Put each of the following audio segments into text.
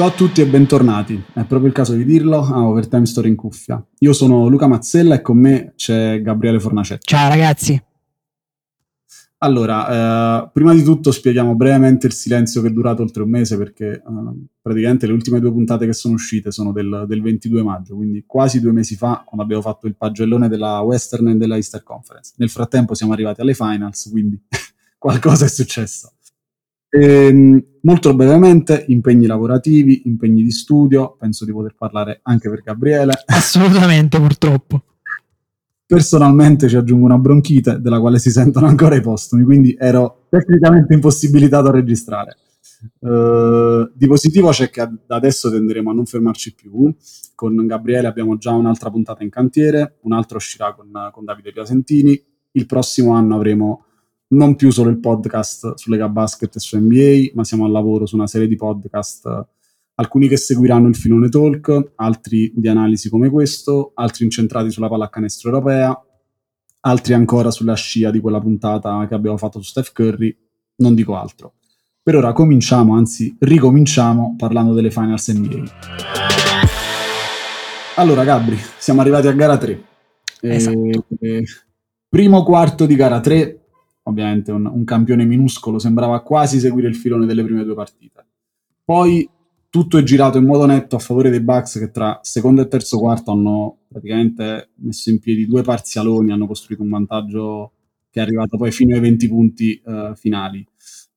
Ciao a tutti e bentornati. È proprio il caso di dirlo a Overtime Story in cuffia. Io sono Luca Mazzella e con me c'è Gabriele Fornacetti. Ciao ragazzi. Allora, eh, prima di tutto spieghiamo brevemente il silenzio che è durato oltre un mese perché eh, praticamente le ultime due puntate che sono uscite sono del, del, 22 maggio, quindi quasi due mesi fa quando abbiamo fatto il pagellone della Western e della Easter Conference. Nel frattempo siamo arrivati alle finals, quindi qualcosa è successo. Ehm, molto brevemente, impegni lavorativi, impegni di studio, penso di poter parlare anche per Gabriele. Assolutamente, purtroppo. Personalmente ci aggiungo una bronchite della quale si sentono ancora i postumi, quindi ero tecnicamente impossibilitato a registrare. Uh, di positivo c'è che ad adesso tenderemo a non fermarci più. Con Gabriele abbiamo già un'altra puntata in cantiere, un'altra uscirà con, con Davide Piasentini. Il prossimo anno avremo non più solo il podcast su Lega Basket e su NBA, ma siamo al lavoro su una serie di podcast alcuni che seguiranno il filone talk, altri di analisi come questo, altri incentrati sulla pallacanestro europea, altri ancora sulla scia di quella puntata che abbiamo fatto su Steph Curry, non dico altro. Per ora cominciamo, anzi ricominciamo parlando delle finals NBA. Allora Gabri, siamo arrivati a gara 3. Esatto. E, primo quarto di gara 3, ovviamente un, un campione minuscolo, sembrava quasi seguire il filone delle prime due partite. Poi tutto è girato in modo netto a favore dei Bucks che tra secondo e terzo quarto hanno praticamente messo in piedi due parzialoni, hanno costruito un vantaggio che è arrivato poi fino ai 20 punti uh, finali.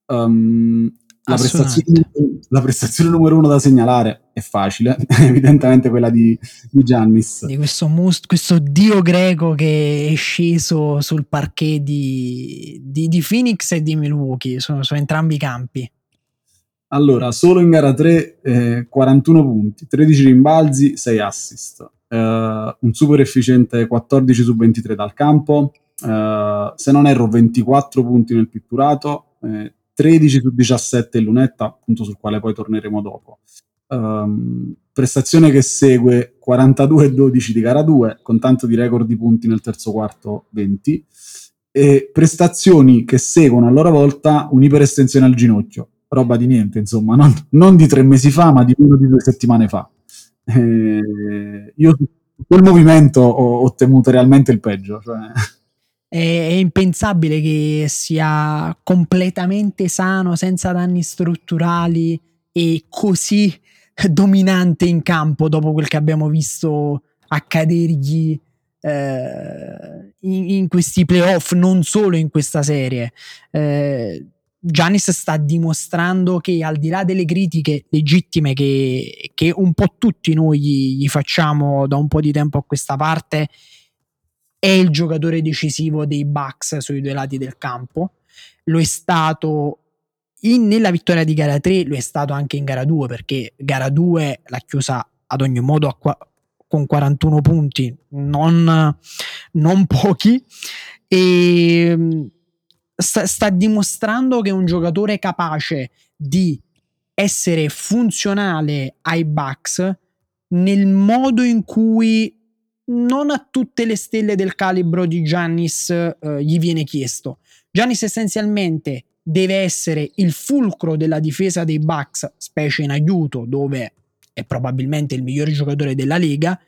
Um, la, prestazione, la, prestazione, numero uno da segnalare è facile, evidentemente quella di, di Giannis. Di questo, mus- questo, dio greco che è sceso sul parquet di, di, di Phoenix e di Milwaukee, sono, sono entrambi i campi. Allora, solo in gara 3, eh, 41 punti, 13 rimbalzi, 6 assist. Uh, un super efficiente 14 su 23 dal campo. Uh, se non erro, 24 punti nel pitturato, eh, 13 su 17 in lunetta, punto sul quale poi torneremo dopo. Um, prestazione che segue 42-12 di gara 2, con tanto di record di punti nel terzo quarto 20. E prestazioni che seguono a loro volta un'iperestensione al ginocchio, roba di niente, insomma, non, non di tre mesi fa, ma di uno di due settimane fa. Eh, io su quel movimento ho, ho, temuto realmente il peggio. Cioè. È, è, impensabile che sia completamente sano, senza danni strutturali e così dominante in campo dopo quel che abbiamo visto accadergli eh, in, in, questi playoff, non solo in questa serie. Eh, Giannis sta dimostrando che al di là delle critiche legittime che, che un po' tutti noi gli, gli, facciamo da un po' di tempo a questa parte, è il giocatore decisivo dei Bucks sui due lati del campo. Lo è stato in, nella vittoria di gara 3, lo è stato anche in gara 2 perché gara 2 l'ha chiusa ad ogni modo a, con 41 punti, non, non pochi. E sta, sta dimostrando che è un giocatore capace di essere funzionale ai Bucks nel modo in cui non a tutte le stelle del calibro di Giannis eh, gli viene chiesto. Giannis essenzialmente deve essere il fulcro della difesa dei Bucks, specie in aiuto, dove è probabilmente il miglior giocatore della lega,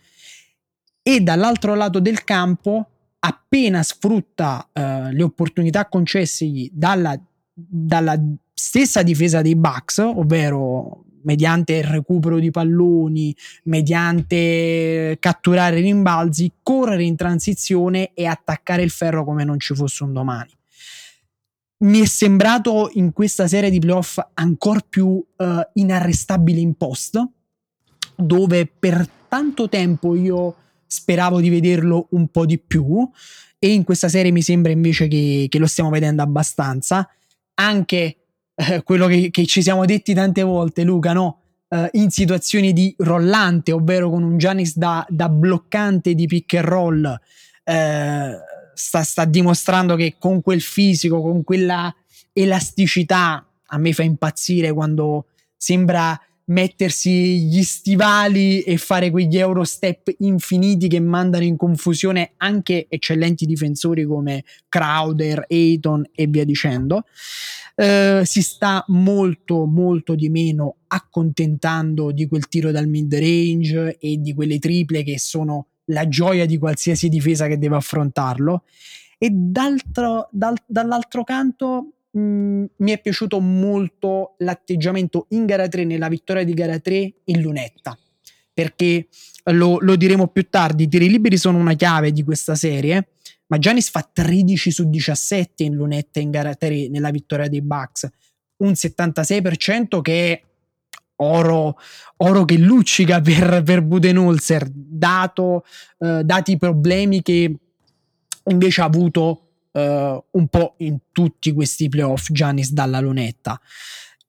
e dall'altro lato del campo appena sfrutta uh, le opportunità concessegli dalla, dalla stessa difesa dei Bucks, ovvero mediante il recupero di palloni, mediante catturare rimbalzi, correre in transizione e attaccare il ferro come non ci fosse un domani. Mi è sembrato in questa serie di playoff ancora più uh, inarrestabile in post, dove per tanto tempo io speravo di vederlo un po' di più e in questa serie mi sembra invece che, che lo stiamo vedendo abbastanza. Anche eh, quello che, che, ci siamo detti tante volte, Luca, no? Eh, in situazioni di rollante, ovvero con un Giannis da, da bloccante di pick and roll, eh, sta, sta dimostrando che con quel fisico, con quella elasticità, a me fa impazzire quando sembra mettersi gli stivali e fare quegli Eurostep infiniti che mandano in confusione anche eccellenti difensori come Crowder, Ayton e via dicendo. eh, si sta molto molto di meno accontentando di quel tiro dal mid range e di quelle triple che sono la gioia di qualsiasi difesa che deve affrontarlo. E dal, dall'altro canto mh, mm, mi è piaciuto molto l'atteggiamento in gara 3 nella vittoria di gara 3 in lunetta. Perché lo, lo diremo più tardi i tiri liberi sono una chiave di questa serie ma Giannis fa 13 su 17 in lunetta in gara 3 nella vittoria dei Bucks. Un 76% che è oro, oro che luccica per, per Budenholzer dato, eh, dati i problemi che invece ha avuto uh, un po' in tutti questi playoff Giannis dalla lunetta.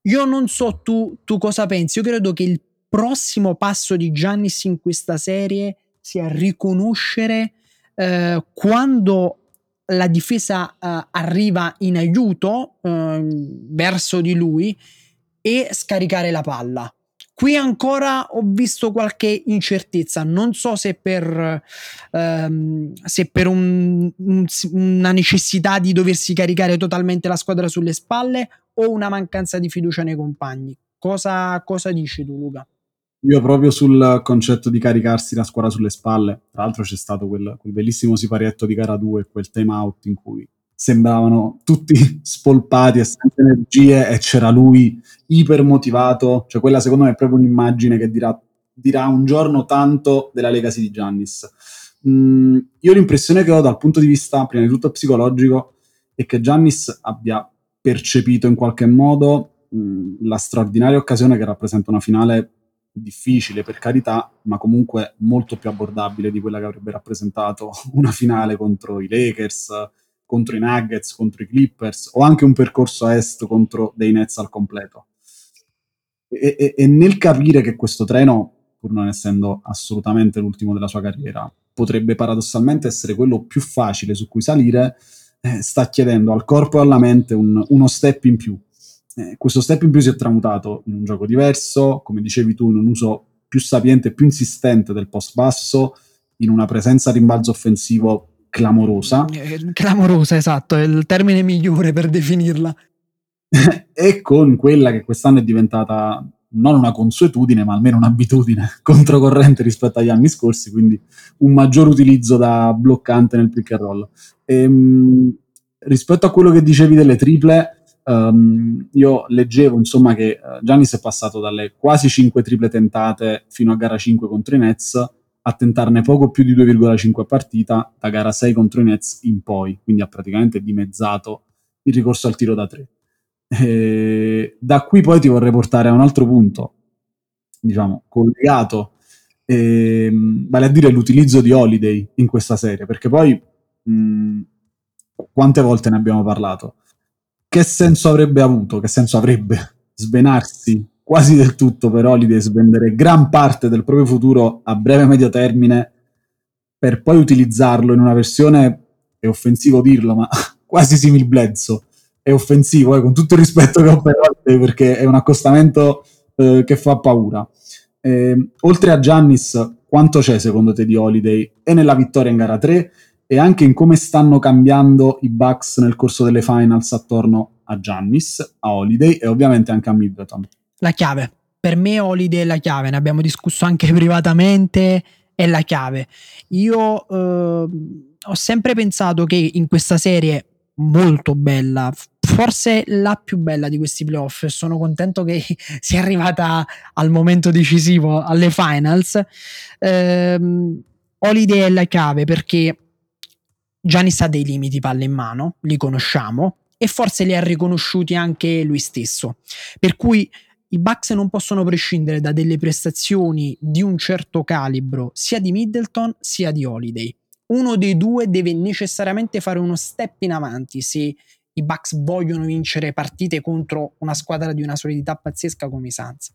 Io non so tu, tu cosa pensi, io credo che il prossimo passo di Giannis in questa serie sia riconoscere uh, quando la difesa uh, arriva in aiuto verso di lui e scaricare la palla. Qui ancora ho visto qualche incertezza, non so se per, ehm, se per un, un, una necessità di doversi caricare totalmente la squadra sulle spalle o una mancanza di fiducia nei compagni. Cosa, cosa dici tu Luca? Io proprio sul concetto di caricarsi la squadra sulle spalle, tra l'altro c'è stato quel, quel bellissimo siparietto di gara 2, quel time out in cui sembravano tutti spolpati e senza energie e c'era lui iper motivato, cioè quella secondo me è proprio un'immagine che dirà, dirà un giorno tanto della legacy di Giannis. Mm, io l'impressione che ho dal punto di vista prima di tutto psicologico è che Giannis abbia percepito in qualche modo mh, la straordinaria occasione che rappresenta una finale difficile per carità, ma comunque molto più abbordabile di quella che avrebbe rappresentato una finale contro i Lakers, contro i Nuggets, contro i Clippers o anche un percorso a est contro dei Nets al completo. E, e, e, nel capire che questo treno, pur non essendo assolutamente l'ultimo della sua carriera, potrebbe paradossalmente essere quello più facile su cui salire, eh, sta chiedendo al corpo e alla mente un, uno step in più. Eh, questo step in più si è tramutato in un gioco diverso, come dicevi tu, in un uso più sapiente, più insistente del post basso, in una presenza a rimbalzo offensivo clamorosa. Eh, clamorosa, esatto, è il termine migliore per definirla. e con quella che quest'anno è diventata non una consuetudine, ma almeno un'abitudine controcorrente rispetto agli anni scorsi, quindi un maggior utilizzo da bloccante nel pick and roll. Ehm, rispetto a quello che dicevi delle triple, um, io leggevo insomma che uh, Giannis è passato dalle quasi 5 triple tentate fino a gara 5 contro i Nets a tentarne poco più di 2,5 a partita da gara 6 contro i Nets in poi, quindi ha praticamente dimezzato il ricorso al tiro da 3. E da qui poi ti vorrei portare a un altro punto, diciamo, collegato, ehm, vale a dire l'utilizzo di Holiday in questa serie, perché poi mh, quante volte ne abbiamo parlato? Che senso avrebbe avuto, che senso avrebbe svenarsi quasi del tutto per Holiday svendere gran parte del proprio futuro a breve e medio termine per poi utilizzarlo in una versione, è offensivo dirlo, ma quasi simil Bledsoe. È offensivo, eh, con tutto il rispetto che ho per Holiday, perché è un accostamento eh, che fa paura. Eh, oltre a Giannis, quanto c'è secondo te di Holiday? E nella vittoria in gara 3 e anche in come stanno cambiando i Bucks nel corso delle finals attorno a Giannis, a Holiday e ovviamente anche a Middleton la chiave. Per me Holiday è la chiave, ne abbiamo discusso anche privatamente, è la chiave. Io eh, ho sempre pensato che in questa serie molto bella, forse la più bella di questi playoff, sono contento che sia arrivata al momento decisivo, alle finals. Eh, Holiday è la chiave perché Giannis ha dei limiti palle in mano, li conosciamo, e forse li ha riconosciuti anche lui stesso. Per cui i Bucks non possono prescindere da delle prestazioni di un certo calibro sia di Middleton sia di Holiday. Uno dei due deve necessariamente fare uno step in avanti se i Bucks vogliono vincere partite contro una squadra di una solidità pazzesca come i Suns.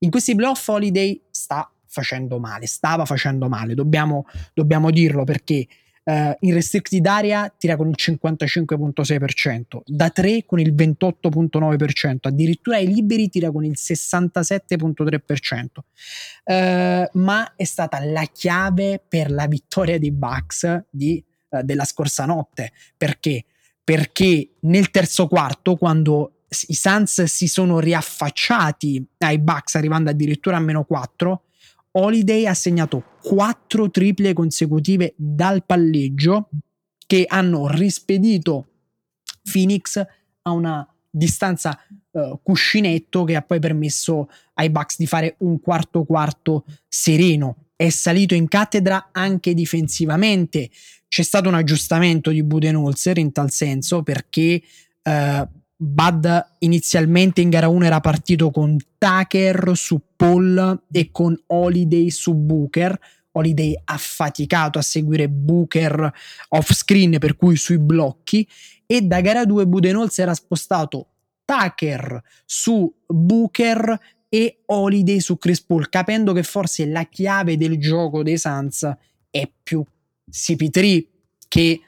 In questi playoff Holiday sta facendo male, stava facendo male, dobbiamo, dobbiamo dirlo perché Uh, in restricted area tira con il 55.6%, da 3 con il 28.9%, addirittura ai liberi tira con il 67.3%. Uh, ma è stata la chiave per la vittoria dei Bucks di, uh, della scorsa notte. Perché? Perché nel terzo quarto, quando i Suns si sono riaffacciati ai Bucks arrivando addirittura a meno 4. Holiday ha segnato 4 triple consecutive dal palleggio che hanno rispedito Phoenix a una distanza uh, cuscinetto che ha poi permesso ai Bucks di fare un quarto quarto sereno. È salito in cattedra anche difensivamente. C'è stato un aggiustamento di Budenholzer in tal senso perché uh, Bud inizialmente in gara 1 era partito con Tucker su Paul e con Holiday su Booker. Holiday ha faticato a seguire Booker off screen, per cui sui blocchi. E da gara 2 Budenholzer era spostato Tucker su Booker e Holiday su Chris Paul, capendo che forse la chiave del gioco dei Suns è più CP3 che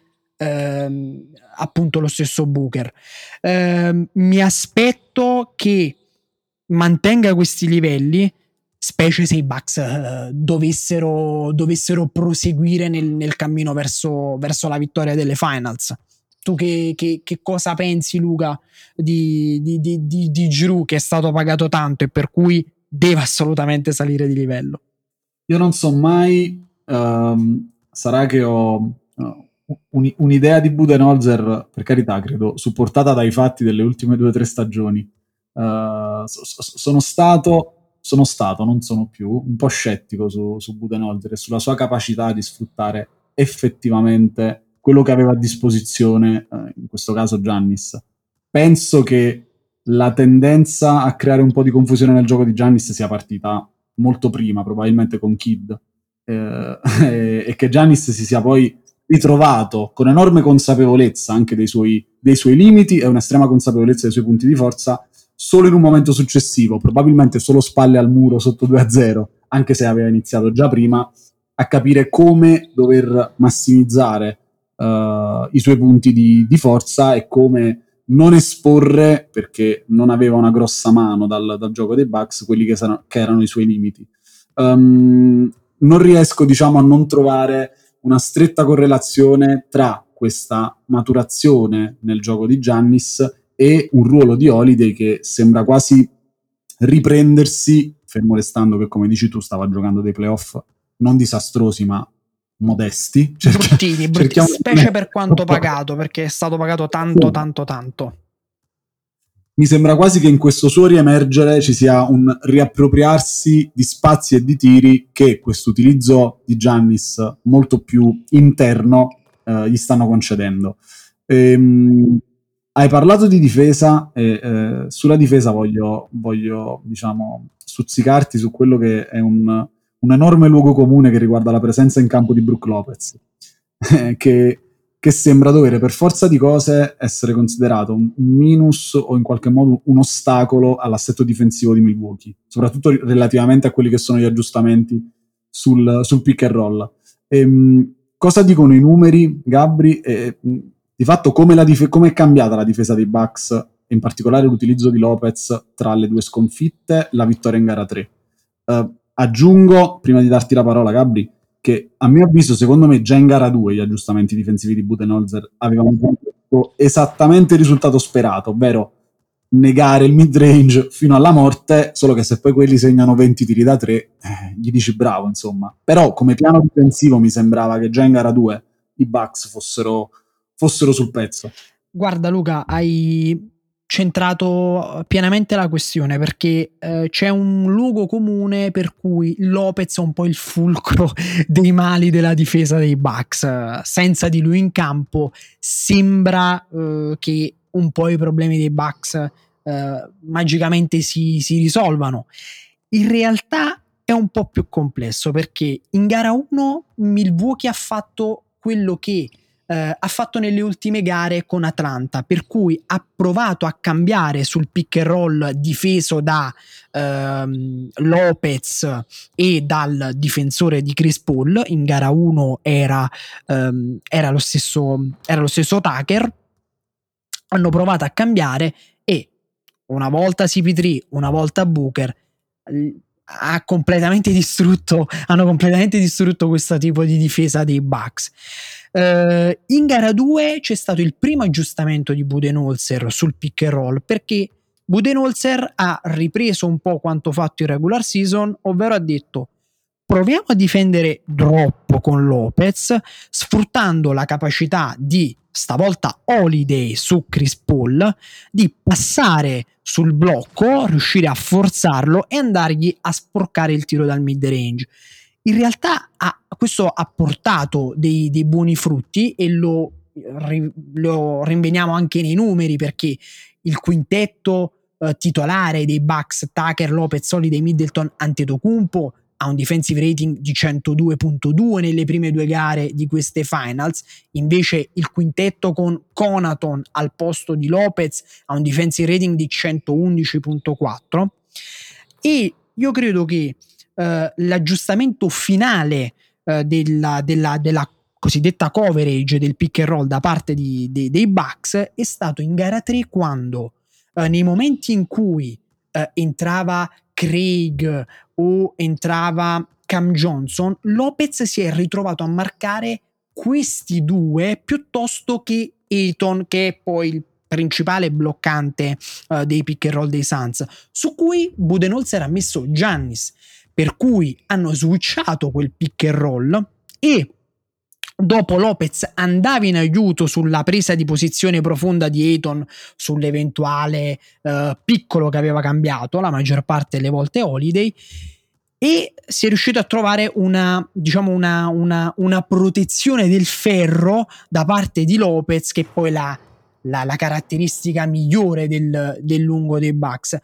ehm, appunto lo stesso Booker. Eh, mi aspetto che mantenga questi livelli, specie se i Bucks eh, dovessero, dovessero, proseguire nel, nel cammino verso, verso, la vittoria delle finals. Tu che, che, che cosa pensi, Luca, di, di, di, di, di Giroud che è stato pagato tanto e per cui deve assolutamente salire di livello? Io non so mai, um, sarà che ho un, un'idea di Budenholzer, per carità, credo, supportata dai fatti delle ultime due o tre stagioni. Uh, so, so, sono stato, sono stato, non sono più, un po' scettico su, su Budenholzer e sulla sua capacità di sfruttare effettivamente quello che aveva a disposizione, uh, in questo caso Giannis. Penso che la tendenza a creare un po' di confusione nel gioco di Giannis sia partita molto prima, probabilmente con Kid, eh, e che Giannis si sia poi ritrovato con enorme consapevolezza anche dei suoi, dei suoi limiti e un'estrema consapevolezza dei suoi punti di forza solo in un momento successivo, probabilmente solo spalle al muro sotto 2-0, anche se aveva iniziato già prima, a capire come dover massimizzare uh, i suoi punti di, di, forza e come non esporre, perché non aveva una grossa mano dal, dal gioco dei Bucks, quelli che, sarà, che erano i suoi limiti. Um, non riesco, diciamo, a non trovare una stretta correlazione tra questa maturazione nel gioco di Giannis e un ruolo di Holiday che sembra quasi riprendersi, fermo restando che come dici tu stava giocando dei playoff non disastrosi ma modesti. Bruttini, bruttini specie per quanto pagato, perché è stato pagato tanto, tanto, tanto mi sembra quasi che in questo suo riemergere ci sia un riappropriarsi di spazi e di tiri che questo utilizzo di Giannis molto più interno eh, gli stanno concedendo. Ehm, hai parlato di difesa e eh, sulla difesa voglio, voglio diciamo, stuzzicarti su quello che è un, un, enorme luogo comune che riguarda la presenza in campo di Brook Lopez, che che sembra dovere per forza di cose essere considerato un, minus o in qualche modo un ostacolo all'assetto difensivo di Milwaukee, soprattutto relativamente a quelli che sono gli aggiustamenti sul, sul pick and roll. Ehm, cosa dicono i numeri, Gabri? E, di fatto come, dif- come, è cambiata la difesa dei Bucks, in particolare l'utilizzo di Lopez tra le due sconfitte, la vittoria in gara 3. Uh, eh, aggiungo, prima di darti la parola, Gabri, che a mio avviso, secondo me, già in gara 2 gli aggiustamenti difensivi di Budenholzer avevano esattamente il risultato sperato, ovvero negare il mid range fino alla morte, solo che se poi quelli segnano 20 tiri da 3, eh, gli dici bravo, insomma. Però come piano difensivo mi sembrava che già in gara 2 i Bucks fossero, fossero sul pezzo. Guarda Luca, hai centrato pienamente la questione perché eh, c'è un luogo comune per cui Lopez è un po' il fulcro dei mali della difesa dei Bucks. Senza di lui in campo sembra eh, che un po' i problemi dei Bucks eh, magicamente si, si risolvano. In realtà è un po' più complesso perché in gara 1 Milwaukee ha fatto quello che eh, ha fatto nelle ultime gare con Atlanta, per cui ha provato a cambiare sul pick and roll difeso da ehm, Lopez e dal difensore di Chris Paul. In gara 1 era, ehm, era, lo stesso, era lo stesso Tucker. Hanno provato a cambiare e una volta CP3, una volta Booker ha completamente distrutto, hanno completamente distrutto questo tipo di difesa dei Bucks. Uh, in gara 2 c'è stato il primo aggiustamento di Budenholzer sul pick and roll perché Budenholzer ha ripreso un po' quanto fatto in regular season, ovvero ha detto proviamo a difendere troppo con Lopez, sfruttando la capacità di stavolta Holiday su Chris Paul, di passare sul blocco, riuscire a forzarlo e andargli a sporcare il tiro dal mid range. In realtà ha, questo ha portato dei, dei buoni frutti e lo, lo rinveniamo anche nei numeri perché il quintetto eh, titolare dei Bucks, Tucker, Lopez, Holiday, Middleton, Antetokounmpo ha un defensive rating di 102.2 nelle prime due gare di queste finals, invece il quintetto con Conaton al posto di Lopez ha un defensive rating di 111.4 e io credo che eh, l'aggiustamento finale eh, della, della, della cosiddetta coverage del pick and roll da parte di, de, dei Bucks è stato in gara 3 quando eh, nei momenti in cui eh, entrava Craig o entrava Cam Johnson, Lopez si è ritrovato a marcare questi due piuttosto che Eton, che è poi il principale bloccante uh, dei pick and roll dei Suns, su cui Budenholzer ha messo Giannis, per cui hanno switchato quel pick and roll e Dopo Lopez andava in aiuto sulla presa di posizione profonda di Ayton sull'eventuale uh, piccolo che aveva cambiato, la maggior parte delle volte Holiday, e si è riuscito a trovare una, diciamo una, una, una protezione del ferro da parte di Lopez, che poi la, la, la caratteristica migliore del, del lungo dei Bucks.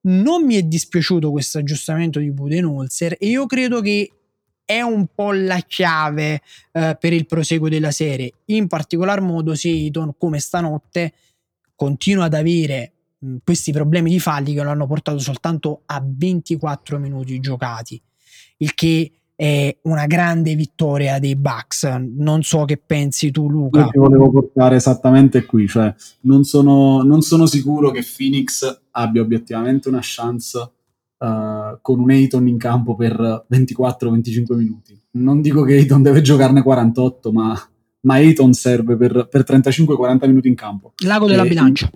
Non mi è dispiaciuto questo aggiustamento di Budenholzer e io credo che è un po' la chiave eh, per il proseguo della serie. In particolar modo Seaton, come stanotte, continua ad avere mh, questi problemi di falli che lo hanno portato soltanto a 24 minuti giocati, il che è una grande vittoria dei Bucks. Non so che pensi tu, Luca. Io ti volevo portare esattamente qui, cioè non sono, non sono sicuro che Phoenix abbia obiettivamente una chance uh, con un Ayton in campo per 24-25 minuti. Non dico che Ayton deve giocarne 48, ma, ma Ayton serve per, per 35-40 minuti in campo. Lago della e, bilancia.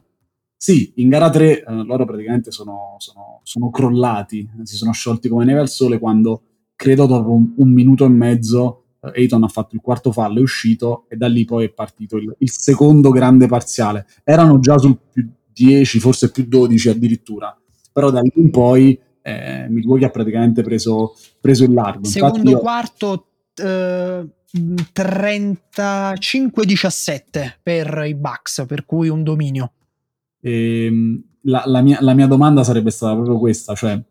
Sì, in gara 3 uh, loro praticamente sono, sono, sono, crollati, si sono sciolti come neve al sole quando credo dopo un, un minuto e mezzo Ayton ha fatto il quarto fallo, è uscito e da lì poi è partito il, il secondo grande parziale. Erano già sul più 10, forse più 12 addirittura, però da lì in poi eh, Milwaukee ha praticamente preso, preso il largo. Secondo io... quarto eh, 35-17 per i Bucks, per cui un dominio. E, ehm, la, la, mia, la, mia, domanda sarebbe stata proprio questa, cioè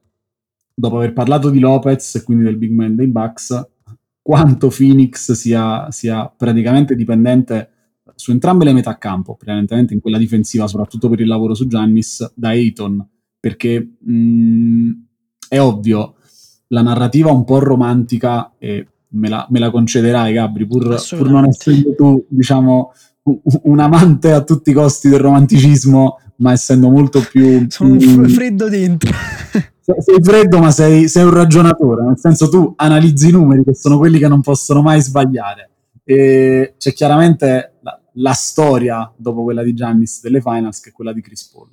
dopo aver parlato di Lopez e quindi del big man dei Bucks, quanto Phoenix sia, sia praticamente dipendente su entrambe le metà campo, prevalentemente in quella difensiva, soprattutto per il lavoro su Giannis, da Ayton perché mh, mm, è ovvio, la narrativa un po' romantica, e me la, me la concederai Gabri, pur, pur, non essendo tu, diciamo, un amante a tutti i costi del romanticismo, ma essendo molto più... Sono mh, freddo dentro. Sei freddo, ma sei, sei, un ragionatore, nel senso tu analizzi i numeri, che sono quelli che non possono mai sbagliare. E c'è chiaramente la, la storia dopo quella di Giannis delle finals, che è quella di Chris Paul.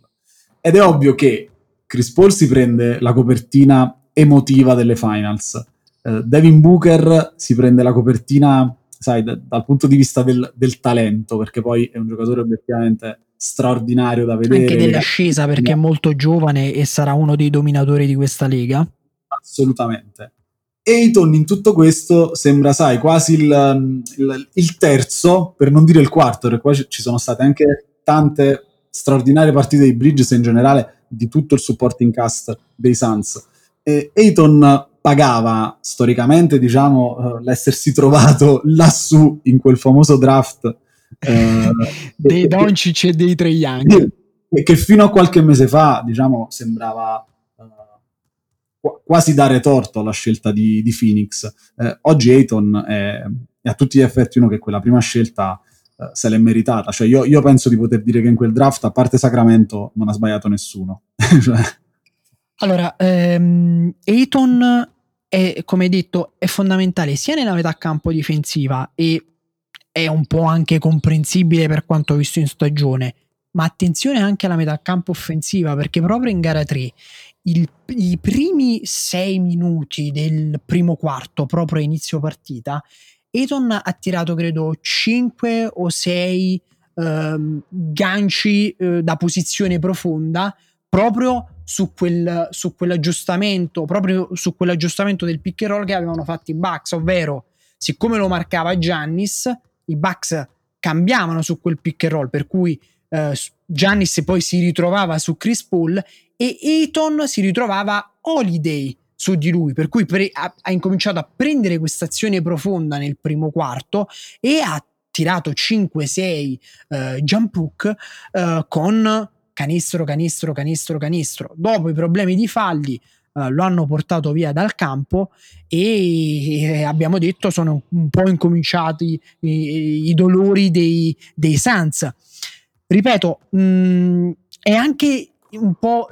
Ed è ovvio che Chris Paul si prende la copertina emotiva delle finals. Uh, Devin Booker si prende la copertina, sai, d- dal punto di vista del, del, talento, perché poi è un giocatore obiettivamente straordinario da vedere. Anche dell'ascesa, perché è molto giovane e sarà uno dei dominatori di questa lega. Assolutamente. Ayton in tutto questo sembra, sai, quasi il, il, il, terzo, per non dire il quarto, perché qua ci sono state anche tante straordinarie partite di Bridges in generale di tutto il supporting cast dei Suns. E Ayton pagava storicamente, diciamo, uh, l'essersi trovato lassù in quel famoso draft uh, dei Doncic e dei Trey Young. E che fino a qualche mese fa, diciamo, sembrava uh, quasi dare torto alla scelta di, di Phoenix. oggi Ayton è, è, a tutti gli effetti uno che quella prima scelta eh, se l'è meritata. Cioè io, io, penso di poter dire che in quel draft, a parte Sacramento, non ha sbagliato nessuno. cioè. Allora, ehm, Ayton è, come detto, è fondamentale sia nella metà campo difensiva e è un po' anche comprensibile per quanto visto in stagione, ma attenzione anche alla metà campo offensiva perché proprio in gara 3 il, i primi 6 minuti del primo quarto, proprio a inizio partita, Eton ha tirato credo 5 o 6 ehm, ganci eh, da posizione profonda proprio su, quel, su quell'aggiustamento, proprio su quell'aggiustamento del pick and roll che avevano fatto i Bucks, ovvero siccome lo marcava Giannis, i Bucks cambiavano su quel pick and roll, per cui eh, Giannis poi si ritrovava su Chris Paul e Eton si ritrovava Holiday su di lui, per cui pre- ha, ha, incominciato a prendere questa azione profonda nel primo quarto e ha tirato 5-6 eh, jump hook eh, con canestro, canestro, canestro, canestro. Dopo i problemi di falli eh, lo hanno portato via dal campo e abbiamo detto sono un po' incominciati i, i dolori dei, dei Suns. Ripeto, mh, mm, è anche un po'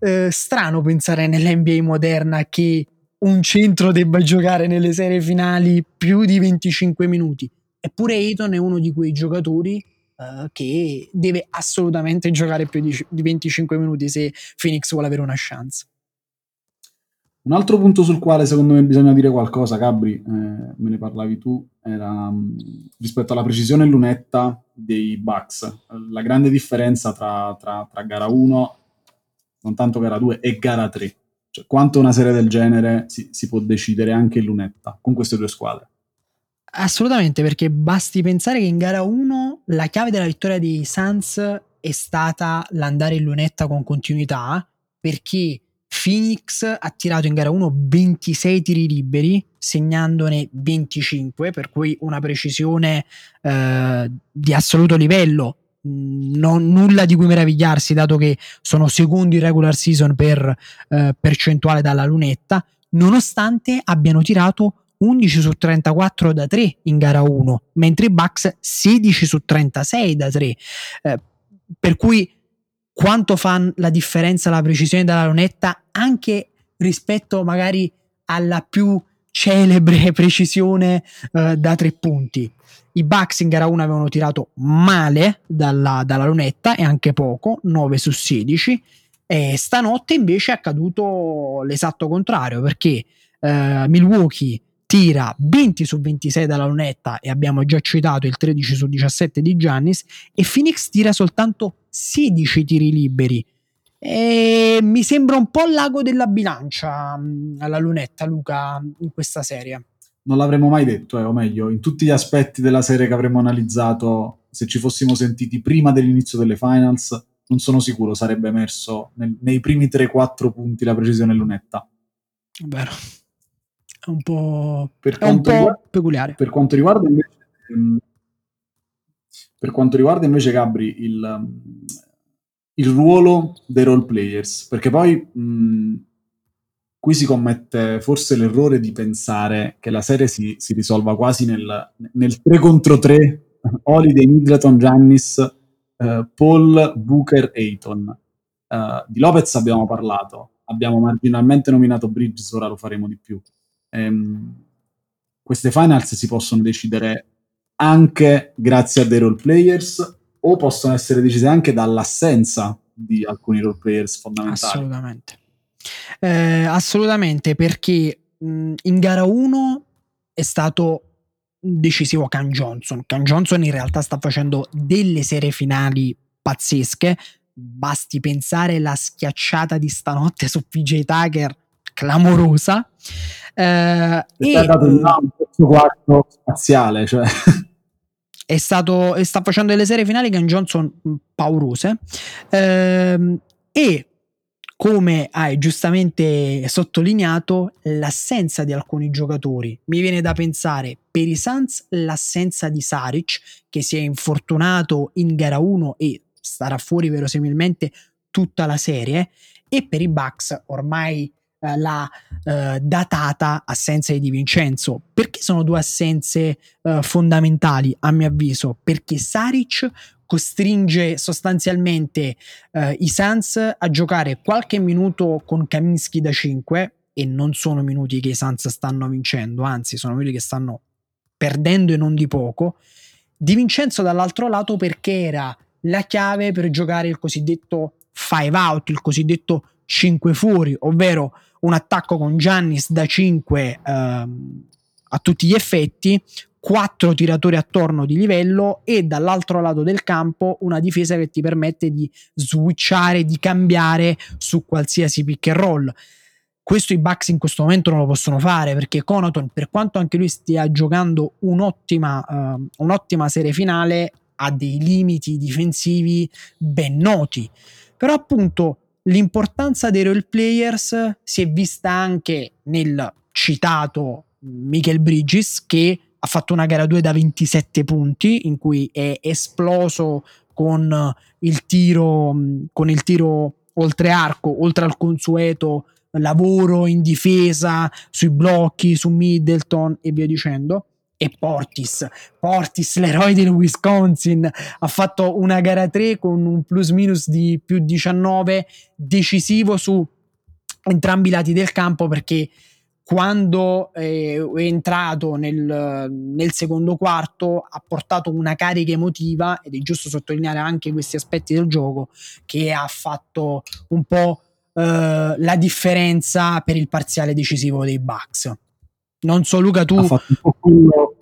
eh, strano pensare nell'NBA moderna che un centro debba giocare nelle serie finali più di 25 minuti. Eppure Eton è uno di quei giocatori uh, che deve assolutamente giocare più di, di 25 minuti se Phoenix vuole avere una chance. Un altro punto sul quale secondo me bisogna dire qualcosa, Gabri, eh, me ne parlavi tu, era um, rispetto alla precisione lunetta dei Bucks. La grande differenza tra, tra, tra gara 1, non tanto gara 2, e gara 3. Cioè, quanto una serie del genere si, si può decidere anche in lunetta con queste due squadre. Assolutamente, perché basti pensare che in gara 1 la chiave della vittoria dei Suns è stata l'andare in lunetta con continuità, perché Phoenix ha tirato in gara 1 26 tiri liberi, segnandone 25, per cui una precisione eh, di assoluto livello. Mm, non, nulla di cui meravigliarsi, dato che sono secondi in regular season per eh, percentuale dalla lunetta, nonostante abbiano tirato 11 su 34 da 3 in gara 1, mentre i Bucks 16 su 36 da 3. Eh, per cui quanto fa la differenza la precisione della lunetta anche rispetto magari alla più celebre precisione eh, da tre punti. I Bucks in gara 1 avevano tirato male dalla, dalla lunetta e anche poco, 9 su 16. E stanotte invece è accaduto l'esatto contrario perché eh, Milwaukee tira 20 su 26 dalla lunetta e abbiamo già citato il 13 su 17 di Giannis e Phoenix tira soltanto 16 tiri liberi. E mi sembra un po' l'ago della bilancia mm, alla lunetta, Luca, in questa serie. Non l'avremmo mai detto, eh, o meglio, in tutti gli aspetti della serie che avremmo analizzato, se ci fossimo sentiti prima dell'inizio delle finals, non sono sicuro sarebbe emerso nel, nei primi 3-4 punti la precisione lunetta. Vero è un po', per è un po riguarda, peculiare. Per quanto riguarda invece, ehm, per quanto riguarda invece Gabri, il, il ruolo dei role players, perché poi mh, qui si commette forse l'errore di pensare che la serie si, si risolva quasi nel, nel 3 contro 3, Holiday, Middleton, Giannis, uh, Paul, Booker, Ayton. Uh, di Lopez abbiamo parlato, abbiamo marginalmente nominato Bridges, ora lo faremo di più ehm, queste finals si possono decidere anche grazie a dei role players o possono essere decise anche dall'assenza di alcuni role players fondamentali. Assolutamente. Eh, assolutamente, perché mh, in gara 1 è stato decisivo Can Johnson. Can Johnson in realtà sta facendo delle serie finali pazzesche. Basti pensare alla schiacciata di stanotte su PJ Tucker, clamorosa. Eh, è e, dato un quarto spaziale, cioè. È stato, e sta facendo delle serie finali Gun Johnson mm, paurose. Eh, e come hai giustamente sottolineato, l'assenza di alcuni giocatori. Mi viene da pensare per i Suns l'assenza di Saric, che si è infortunato in gara 1 e starà fuori verosimilmente tutta la serie, e per i Bucks ormai eh, la eh, datata assenza di Di Vincenzo. Perché sono due assenze eh, fondamentali a mio avviso? Perché Saric costringe sostanzialmente eh, i Suns a giocare qualche minuto con Kaminsky da 5 e non sono minuti che i Suns stanno vincendo, anzi sono minuti che stanno perdendo e non di poco Di Vincenzo dall'altro lato perché era la chiave per giocare il cosiddetto five out, il cosiddetto 5 fuori, ovvero un attacco con Giannis da 5 ehm, a tutti gli effetti, quattro tiratori attorno di livello e dall'altro lato del campo una difesa che ti permette di switchare, di cambiare su qualsiasi pick and roll. Questo i Bucks in questo momento non lo possono fare perché Conaton, per quanto anche lui stia giocando un'ottima, uh, un'ottima serie finale, ha dei limiti difensivi ben noti. Però appunto l'importanza dei role players si è vista anche nel citato Michael Bridges che ha fatto una gara 2 da 27 punti in cui è esploso con il tiro con il tiro oltre arco, oltre al consueto lavoro in difesa, sui blocchi, su Middleton e via dicendo. E Portis, Portis, l'eroe del Wisconsin, ha fatto una gara 3 con un plus minus di più 19, decisivo su entrambi i lati del campo perché quando è entrato nel, nel, secondo quarto ha portato una carica emotiva ed è giusto sottolineare anche questi aspetti del gioco che ha fatto un po' eh, la differenza per il parziale decisivo dei Bucks. Non so Luca tu... Ha fatto, quello,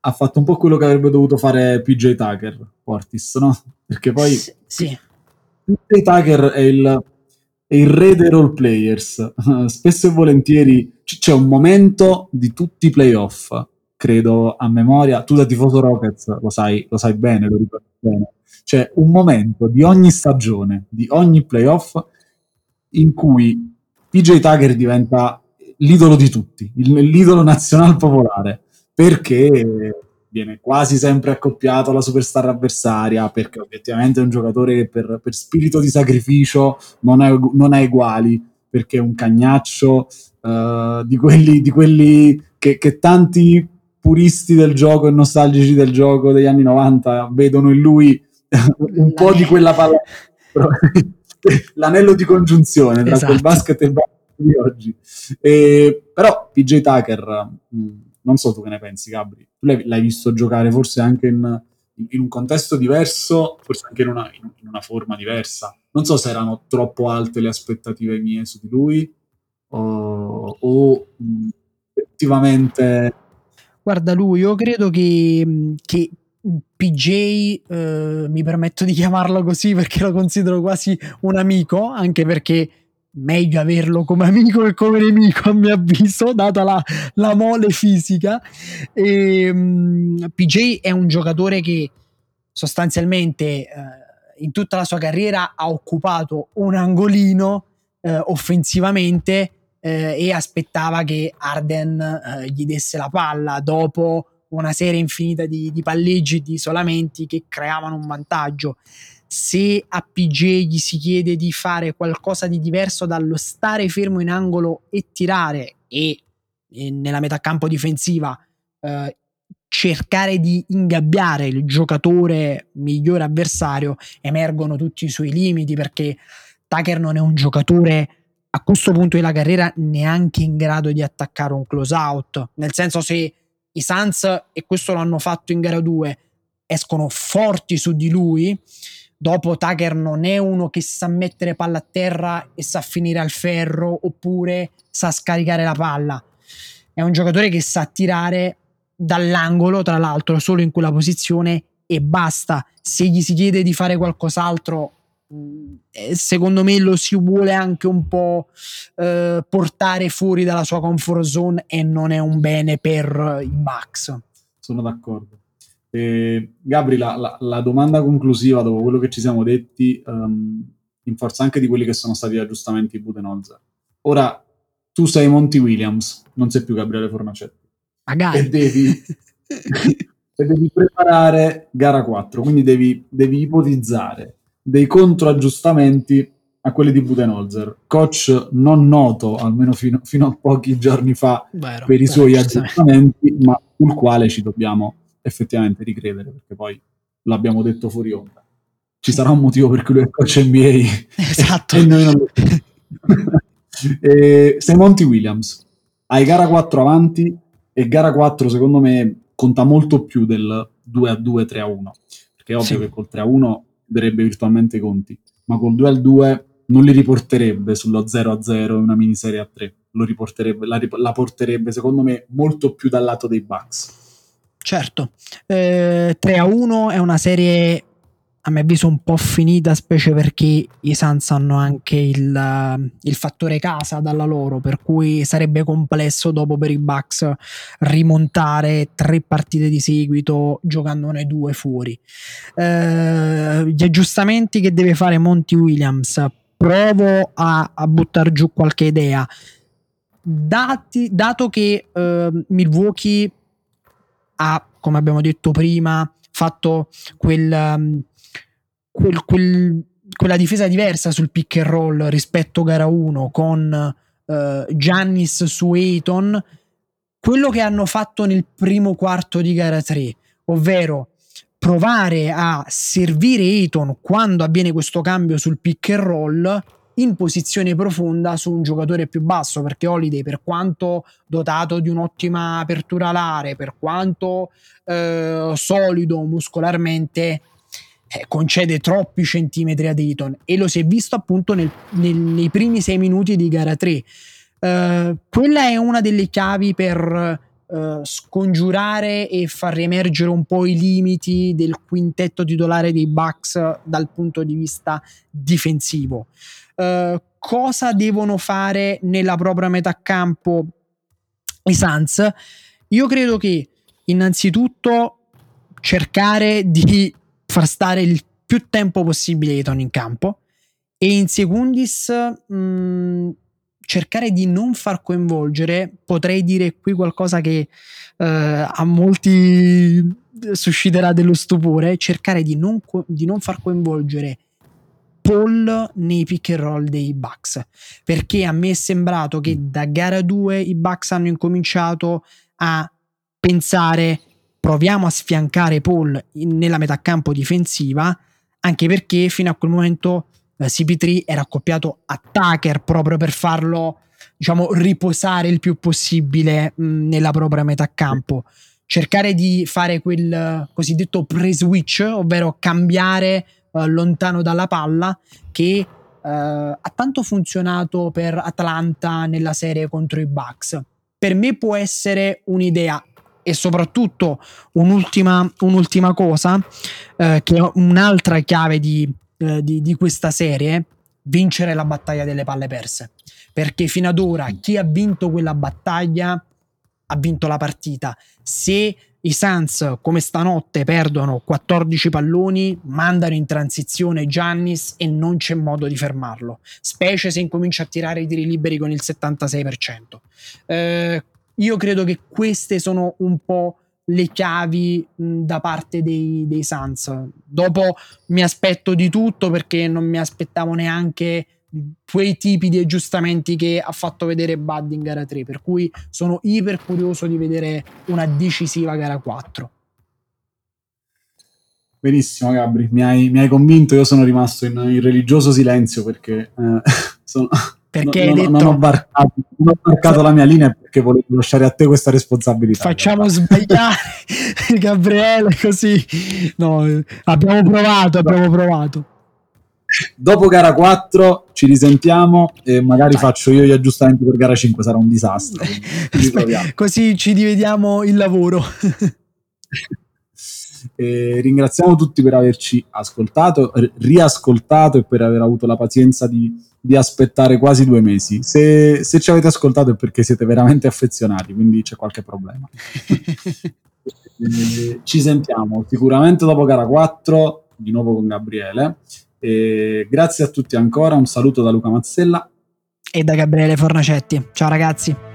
ha fatto un po' quello che avrebbe dovuto fare PJ Tucker, Portis, no? Perché poi... S- sì. PJ Tucker è il è il re dei role players. Spesso e volentieri c- c'è un momento di tutti i playoff, credo a memoria. Tu da tifoso Rockets lo sai, lo sai bene, lo ricordi bene. C'è un momento di ogni stagione, di ogni playoff, in cui PJ Tucker diventa l'idolo di tutti, il, l'idolo nazionale popolare, perché viene quasi sempre accoppiato alla superstar avversaria perché obiettivamente è un giocatore che per, per spirito di sacrificio non ha, non ha uguali perché è un cagnaccio uh, di quelli, di quelli che, che, tanti puristi del gioco e nostalgici del gioco degli anni 90 vedono in lui un po' di quella palla l'anello di congiunzione tra esatto. quel basket e il basket di oggi e, però PJ Tucker mh, non so tu che ne pensi, Gabri. Tu l'hai, l'hai visto giocare forse anche in, in, un contesto diverso, forse anche in una, in una, forma diversa. Non so se erano troppo alte le aspettative mie su di lui o, o effettivamente... Guarda lui, io credo che, che PJ, eh, mi permetto di chiamarlo così perché lo considero quasi un amico, anche perché meglio averlo come amico che come nemico a mio avviso data la, la mole fisica. E, um, PJ è un giocatore che sostanzialmente uh, in tutta la sua carriera ha occupato un angolino uh, offensivamente uh, e aspettava che Arden gli desse la palla dopo una serie infinita di, di palleggi e di isolamenti che creavano un vantaggio se a PG gli si chiede di fare qualcosa di diverso dallo stare fermo in angolo e tirare e, e nella metà campo difensiva eh, cercare di ingabbiare il giocatore migliore avversario emergono tutti i suoi limiti perché Tucker non è un giocatore a questo punto della carriera neanche in grado di attaccare un close out. Nel senso se i Suns e questo l'hanno fatto in gara 2 escono forti su di lui Dopo Tucker non è uno che sa mettere palla a terra e sa finire al ferro oppure sa scaricare la palla. È un giocatore che sa tirare dall'angolo, tra l'altro, solo in quella posizione e basta. Se gli si chiede di fare qualcos'altro, mm, eh, secondo me lo si vuole anche un po' eh, portare fuori dalla sua comfort zone e non è un bene per i Bucks. Sono d'accordo. Eh, Gabri, la, la, la, domanda conclusiva dopo quello che ci siamo detti, um, in forza anche di quelli che sono stati gli aggiustamenti Budenholzer. Ora, tu sei Monty Williams, non sei più Gabriele Fornacetti. Magari. E devi, e devi preparare gara 4, quindi devi, devi ipotizzare dei controaggiustamenti a quelli di Budenholzer, coach non noto almeno fino, fino a pochi giorni fa Vero, per i suoi aggiustamenti, ma sul quale ci dobbiamo effettivamente ricredere, perché poi l'abbiamo detto fuori onda. Ci sarà un motivo per cui lui è coach NBA esatto. e noi non lo e, sei Monty Williams, hai gara 4 avanti e gara 4 secondo me conta molto più del 2 a 2, 3 a 1. Perché è ovvio sì. che col 3 a 1 darebbe virtualmente i conti, ma col 2 a 2 non li riporterebbe sullo 0 a 0 in una miniserie a 3. Lo riporterebbe, la, la porterebbe, secondo me, molto più dal lato dei Bucks. Certo, eh, 3 a 1 è una serie a mio avviso un po' finita, specie perché i Suns hanno anche il, il, fattore casa dalla loro, per cui sarebbe complesso dopo per i Bucks rimontare tre partite di seguito giocandone due fuori. Eh, gli aggiustamenti che deve fare Monty Williams, provo a, a buttare giù qualche idea. Dati, dato che eh, Milwaukee ha, come abbiamo detto prima, fatto quel... Um, quel, quel, quella difesa diversa sul pick and roll rispetto a gara 1 con uh, Giannis su Ayton, quello che hanno fatto nel primo quarto di gara 3, ovvero provare a servire Ayton quando avviene questo cambio sul pick and roll in posizione profonda su un giocatore più basso perché Holiday per quanto dotato di un'ottima apertura alare per quanto eh, solido muscolarmente eh, concede troppi centimetri a Dayton e lo si è visto appunto nel, nel, nei primi sei minuti di gara 3. Uh, eh, quella è una delle chiavi per uh, scongiurare e far riemergere un po' i limiti del quintetto titolare dei Bucks dal punto di vista difensivo. Uh, cosa devono fare nella propria metà campo i Suns? Io credo che innanzitutto cercare di far stare il più tempo possibile Ayton in campo e in secundis mh, mm, cercare di non far coinvolgere, potrei dire qui qualcosa che eh, a molti susciterà dello stupore, cercare di non, di non far coinvolgere Paul nei pick and roll dei Bucks perché a me è sembrato che da gara 2 i Bucks hanno incominciato a pensare proviamo a sfiancare Paul nella metà campo difensiva, anche perché fino a quel momento eh, CP3 era accoppiato a Tucker proprio per farlo diciamo riposare il più possibile mh, nella propria metà campo. Cercare di fare quel cosiddetto pre-switch, ovvero cambiare eh, lontano dalla palla, che eh, ha tanto funzionato per Atlanta nella serie contro i Bucks. Per me può essere un'idea e soprattutto un'ultima, un'ultima cosa, eh, che è un'altra chiave di, eh, di, di questa serie, vincere la battaglia delle palle perse. Perché fino ad ora chi ha vinto quella battaglia ha vinto la partita. Se i Suns, come stanotte, perdono 14 palloni, mandano in transizione Giannis e non c'è modo di fermarlo, specie se incomincia a tirare i tiri liberi con il 76%. Eh, io credo che queste sono un po' le chiavi mh, da parte dei, dei Suns. Dopo mi aspetto di tutto perché non mi aspettavo neanche quei tipi di aggiustamenti che ha fatto vedere Bud in gara 3 per cui sono iper curioso di vedere una decisiva gara 4 benissimo Gabri mi hai, mi hai convinto io sono rimasto in, in religioso silenzio perché eh, sono, perché non, detto, non, ho barcato, non ho barcato la mia linea perché volevo lasciare a te questa responsabilità. Facciamo sbagliare Gabriele così. No, abbiamo provato, abbiamo provato. Dopo gara 4 ci risentiamo e magari Dai. faccio io gli aggiustamenti per gara 5, sarà un disastro. così ci divediamo il lavoro. E ringraziamo tutti per averci ascoltato, riascoltato e per aver avuto la pazienza di, di aspettare quasi due mesi. Se, se, ci avete ascoltato è perché siete veramente affezionati, quindi c'è qualche problema. ci sentiamo sicuramente dopo gara 4, di nuovo con Gabriele. E grazie a tutti ancora, un saluto da Luca Mazzella e da Gabriele Fornacetti. Ciao ragazzi.